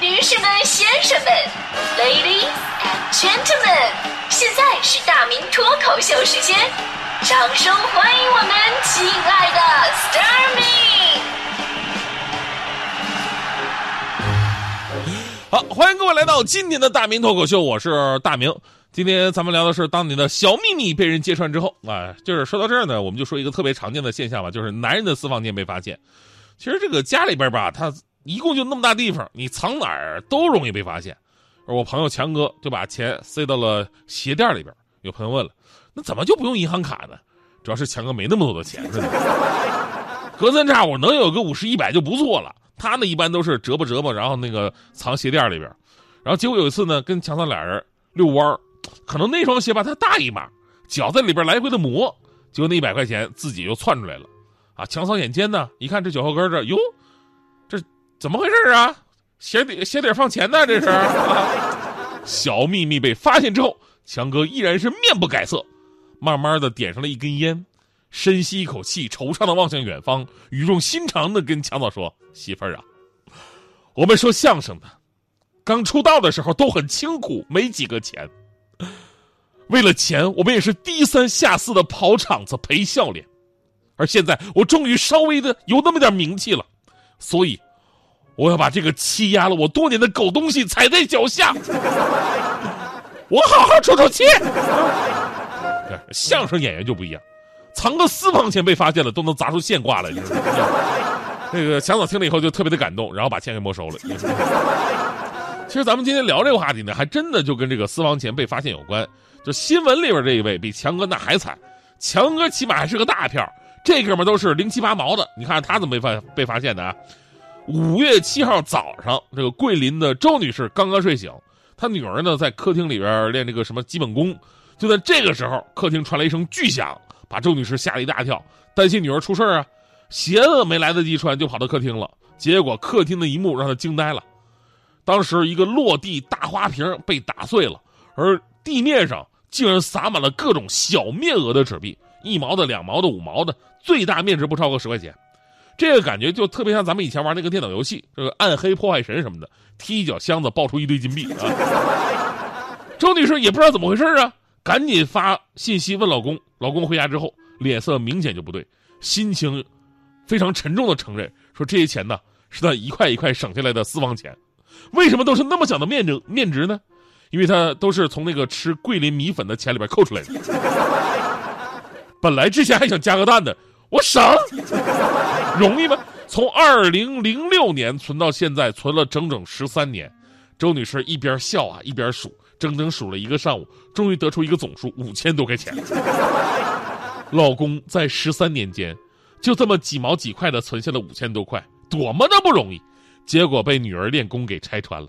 女士们、先生们，Ladies and Gentlemen，现在是大明脱口秀时间，掌声欢迎我们亲爱的 Starmy！好，欢迎各位来到今天的大明脱口秀，我是大明。今天咱们聊的是，当你的小秘密被人揭穿之后，啊，就是说到这儿呢，我们就说一个特别常见的现象吧，就是男人的私房钱被发现。其实这个家里边吧，他一共就那么大地方，你藏哪儿都容易被发现。而我朋友强哥就把钱塞到了鞋垫里边。有朋友问了，那怎么就不用银行卡呢？主要是强哥没那么多的钱，是吧？隔三差五能有个五十一百就不错了。他呢一般都是折吧折吧，然后那个藏鞋垫里边。然后结果有一次呢，跟强嫂俩人遛弯儿，可能那双鞋吧他大一码，脚在里边来回的磨，结果那一百块钱自己又窜出来了。啊，强嫂眼尖呢，一看这脚后跟这，哟，怎么回事啊？鞋底鞋底放钱呢？这是。小秘密被发现之后，强哥依然是面不改色，慢慢的点上了一根烟，深吸一口气，惆怅的望向远方，语重心长的跟强嫂说：“媳妇儿啊，我们说相声的，刚出道的时候都很清苦，没几个钱。为了钱，我们也是低三下四的跑场子赔笑脸。”而现在，我终于稍微的有那么点名气了，所以我要把这个欺压了我多年的狗东西踩在脚下，我好好出出气。相声演员就不一样，藏个私房钱被发现了都能砸出现挂来。那个强嫂听了以后就特别的感动，然后把钱给没收了。其实咱们今天聊这个话题呢，还真的就跟这个私房钱被发现有关。就新闻里边这一位比强哥那还惨，强哥起码还是个大票。这哥们都是零七八毛的，你看他怎么被发被发现的啊？五月七号早上，这个桂林的周女士刚刚睡醒，她女儿呢在客厅里边练这个什么基本功，就在这个时候，客厅传来一声巨响，把周女士吓了一大跳，担心女儿出事啊，鞋子没来得及穿就跑到客厅了，结果客厅的一幕让她惊呆了，当时一个落地大花瓶被打碎了，而地面上竟然撒满了各种小面额的纸币。一毛的、两毛的、五毛的，最大面值不超过十块钱，这个感觉就特别像咱们以前玩那个电脑游戏，这个暗黑破坏神什么的，踢一脚箱子爆出一堆金币啊！周女士也不知道怎么回事啊，赶紧发信息问老公，老公回家之后脸色明显就不对，心情非常沉重的承认说这些钱呢是他一块一块省下来的私房钱，为什么都是那么小的面值面值呢？因为他都是从那个吃桂林米粉的钱里边扣出来的。本来之前还想加个蛋的，我省，容易吗？从二零零六年存到现在，存了整整十三年。周女士一边笑啊一边数，整整数了一个上午，终于得出一个总数五千多块钱。老公在十三年间，就这么几毛几块的存下了五千多块，多么的不容易。结果被女儿练功给拆穿了，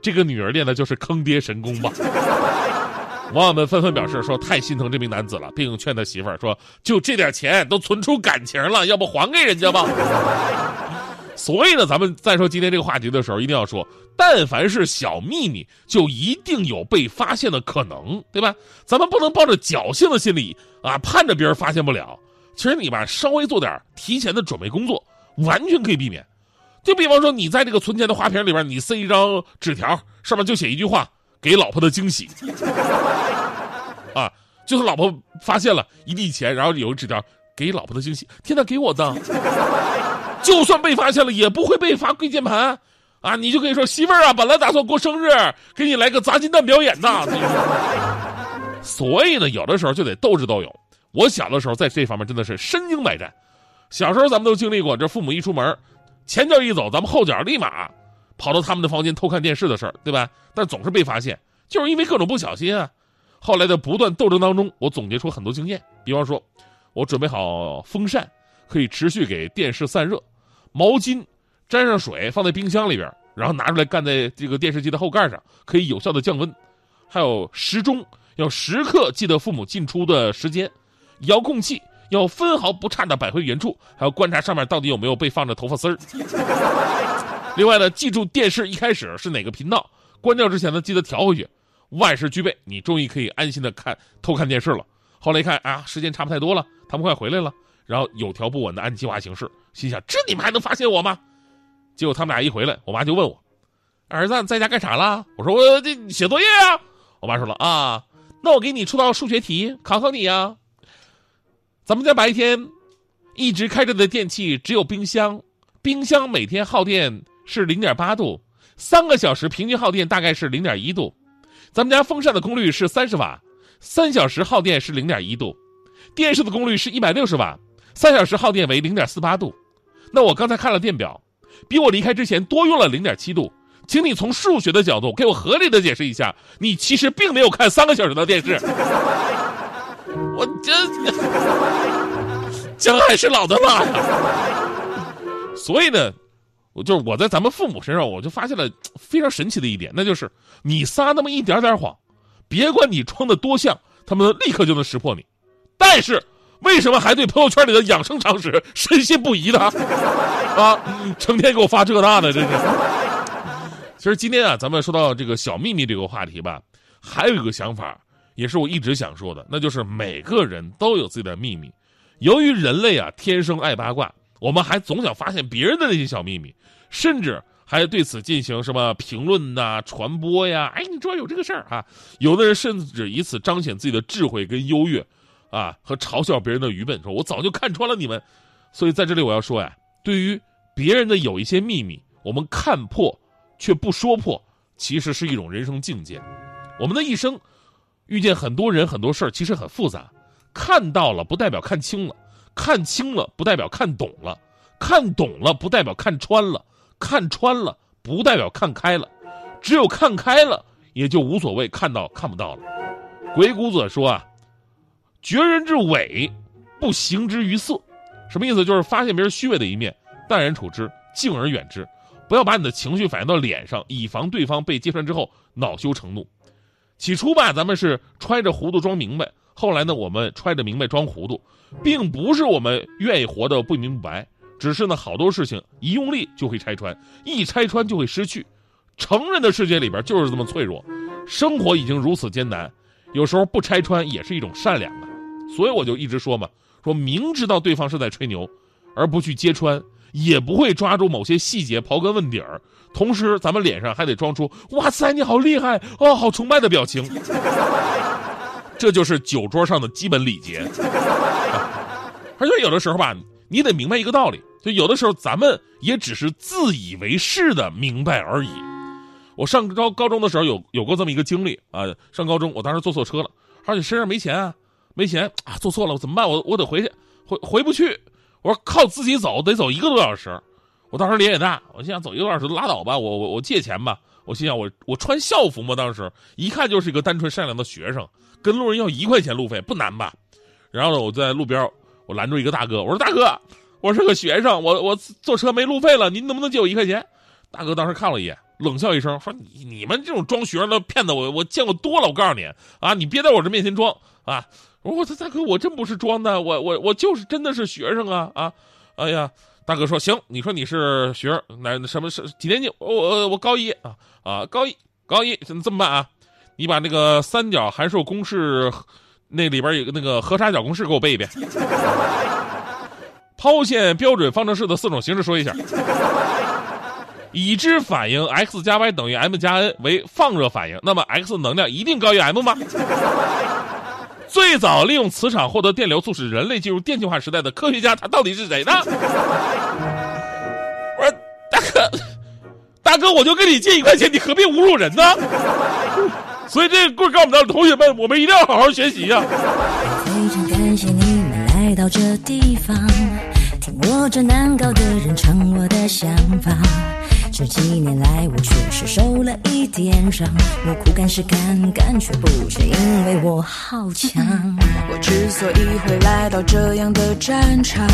这个女儿练的就是坑爹神功吧。网友们纷纷表示说太心疼这名男子了，并劝他媳妇儿说：“就这点钱都存出感情了，要不还给人家吧？”所以呢，咱们再说今天这个话题的时候，一定要说，但凡是小秘密，就一定有被发现的可能，对吧？咱们不能抱着侥幸的心理啊，盼着别人发现不了。其实你吧，稍微做点提前的准备工作，完全可以避免。就比方说，你在这个存钱的花瓶里边，你塞一张纸条，上面就写一句话。给老婆的惊喜，啊，就是老婆发现了一地钱，然后有纸条，给老婆的惊喜，天哪，给我的，就算被发现了，也不会被罚跪键盘，啊，你就可以说媳妇儿啊，本来打算过生日，给你来个砸金蛋表演呐。所以呢，有的时候就得斗智斗勇。我小的时候在这方面真的是身经百战，小时候咱们都经历过，这父母一出门，前脚一走，咱们后脚立马。跑到他们的房间偷看电视的事儿，对吧？但总是被发现，就是因为各种不小心啊。后来的不断斗争当中，我总结出很多经验。比方说，我准备好风扇，可以持续给电视散热；毛巾沾上水放在冰箱里边，然后拿出来干在这个电视机的后盖上，可以有效的降温。还有时钟，要时刻记得父母进出的时间；遥控器要分毫不差的摆回原处，还要观察上面到底有没有被放着头发丝儿。另外呢，记住电视一开始是哪个频道，关掉之前呢，记得调回去。万事俱备，你终于可以安心的看偷看电视了。后来一看啊，时间差不太多了，他们快回来了，然后有条不紊的按计划行事，心想这你们还能发现我吗？结果他们俩一回来，我妈就问我：“儿子在家干啥了？我说我这写作业啊。我妈说了啊，那我给你出道数学题考考你呀。咱们家白天一直开着的电器只有冰箱，冰箱每天耗电是零点八度，三个小时平均耗电大概是零点一度。咱们家风扇的功率是三十瓦，三小时耗电是零点一度。电视的功率是一百六十瓦，三小时耗电为零点四八度。那我刚才看了电表，比我离开之前多用了零点七度。请你从数学的角度给我合理的解释一下，你其实并没有看三个小时的电视。我这姜还是老的辣呀。所以呢，我就是我在咱们父母身上，我就发现了非常神奇的一点，那就是你撒那么一点点谎，别管你装的多像，他们立刻就能识破你。但是为什么还对朋友圈里的养生常识深信不疑呢？啊，成天给我发这那的，这是。其实今天啊，咱们说到这个小秘密这个话题吧，还有一个想法，也是我一直想说的，那就是每个人都有自己的秘密。由于人类啊天生爱八卦，我们还总想发现别人的那些小秘密，甚至还对此进行什么评论呐、传播呀。哎，你知道有这个事儿啊？有的人甚至以此彰显自己的智慧跟优越，啊，和嘲笑别人的愚笨，说我早就看穿了你们。所以在这里我要说呀，对于别人的有一些秘密，我们看破。却不说破，其实是一种人生境界。我们的一生，遇见很多人很多事儿，其实很复杂。看到了不代表看清了，看清了不代表看懂了，看懂了不代表看穿了，看穿了不代表看开了。只有看开了，也就无所谓看到看不到了。鬼谷子说啊：“绝人之伪，不行之于色。”什么意思？就是发现别人虚伪的一面，淡然处之，敬而远之。不要把你的情绪反映到脸上，以防对方被揭穿之后恼羞成怒。起初吧，咱们是揣着糊涂装明白；后来呢，我们揣着明白装糊涂，并不是我们愿意活得不明不白，只是呢，好多事情一用力就会拆穿，一拆穿就会失去。成人的世界里边就是这么脆弱，生活已经如此艰难，有时候不拆穿也是一种善良啊。所以我就一直说嘛，说明知道对方是在吹牛，而不去揭穿。也不会抓住某些细节刨根问底儿，同时咱们脸上还得装出“哇塞，你好厉害哦，好崇拜”的表情，这就是酒桌上的基本礼节。而且有的时候吧，你得明白一个道理，就有的时候咱们也只是自以为是的明白而已。我上高高中的时候有有过这么一个经历啊，上高中我当时坐错车了，而且身上没钱啊，没钱啊，坐错了，怎么办？我我得回去，回回不去。我说靠自己走得走一个多小时，我当时脸也大，我心想走一个多小时拉倒吧，我我我借钱吧，我心想我我穿校服嘛，当时一看就是一个单纯善良的学生，跟路人要一块钱路费不难吧？然后呢，我在路边我拦住一个大哥，我说大哥，我是个学生，我我坐车没路费了，您能不能借我一块钱？大哥当时看了一眼，冷笑一声说你你们这种装学生的骗子，我我见过多了，我告诉你啊，你别在我这面前装啊。我说大哥，我真不是装的，我我我就是真的是学生啊啊！哎呀，大哥说行，你说你是学生，那什么是几年级？我我我高一啊啊，高一高一，这么办啊？你把那个三角函数公式那里边有个那个和差角公式给我背一遍。抛线标准方程式的四种形式说一下。已知反应 x 加 y 等于 m 加 n 为放热反应，那么 x 能量一定高于 m 吗？最早利用磁场获得电流，促使人类进入电气化时代的科学家，他到底是谁呢？我说大哥，大哥，我就跟你借一块钱，你何必侮辱人呢？所以这个故事告诉我们同学们，我们一定要好好学习呀。非常感谢你们来到这地方，听我这难搞的人唱我的想法。这几年来，我确实受了一点伤。我苦干实干干，却不是因为我好强。我之所以会来到这样的战场，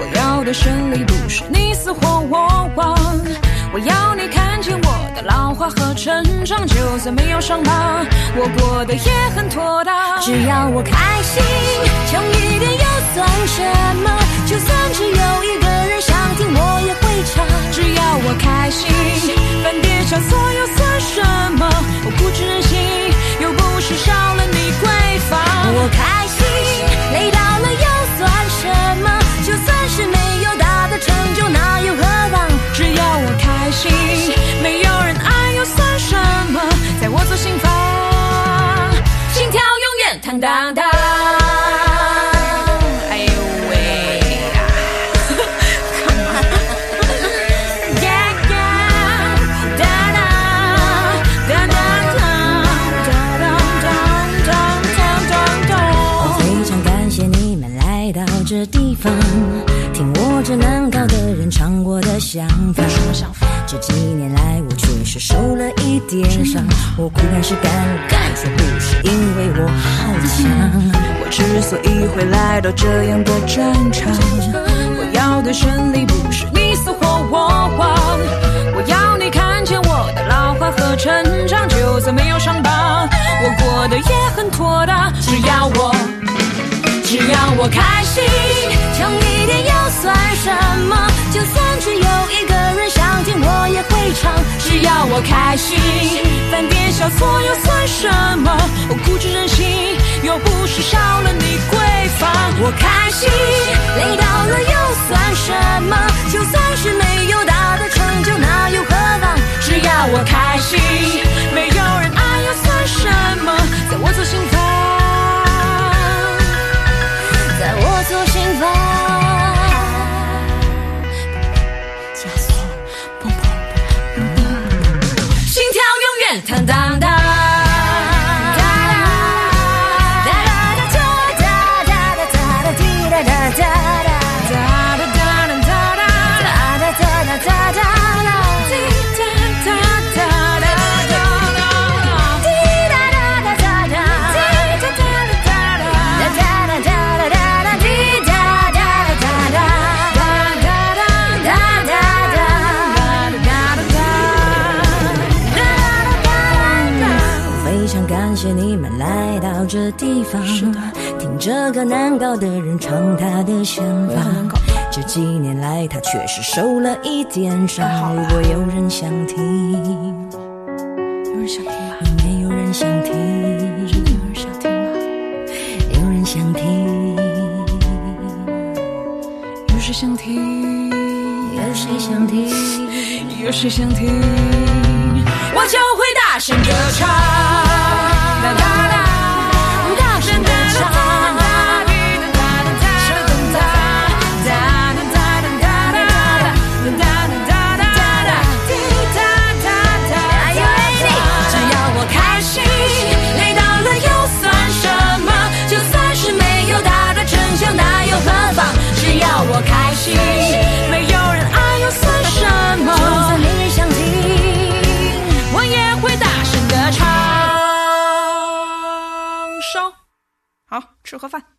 我要的胜利不是你死或我亡。我要你看见我的老化和成长，就算没有伤疤，我过得也很妥当。只要我开心，强一点又算什么？就算只有一个人想听，我也会唱。只要我开心，翻跌上所有算什么？我固执任性，又不是少了你闺房。我开想法。这几年来，我确实受了一点伤。我苦干是干，该说不是因为我好强。我之所以会来到这样的战场，我要的胜利不是你死或我亡。我要你看见我的老化和成长，就算没有上榜，我过得也很妥当。只要我，只要我开心，强一点又算什么？就算只有，场。只要我开心，犯点小错又算什么？我固执任性，又不是少了你闺房。我开心，累倒了又算什么？就算是没有大的成就，那又何妨？只要我开心，来到这地方，听这个难搞的人唱他的想法。这几年来，他确实受了一点伤。如果有人想听，有人想听吗？有人想听？真的有人想听吗？有人想听，有谁想听？有谁想听？有谁想听？我就会大声歌唱，做，饭。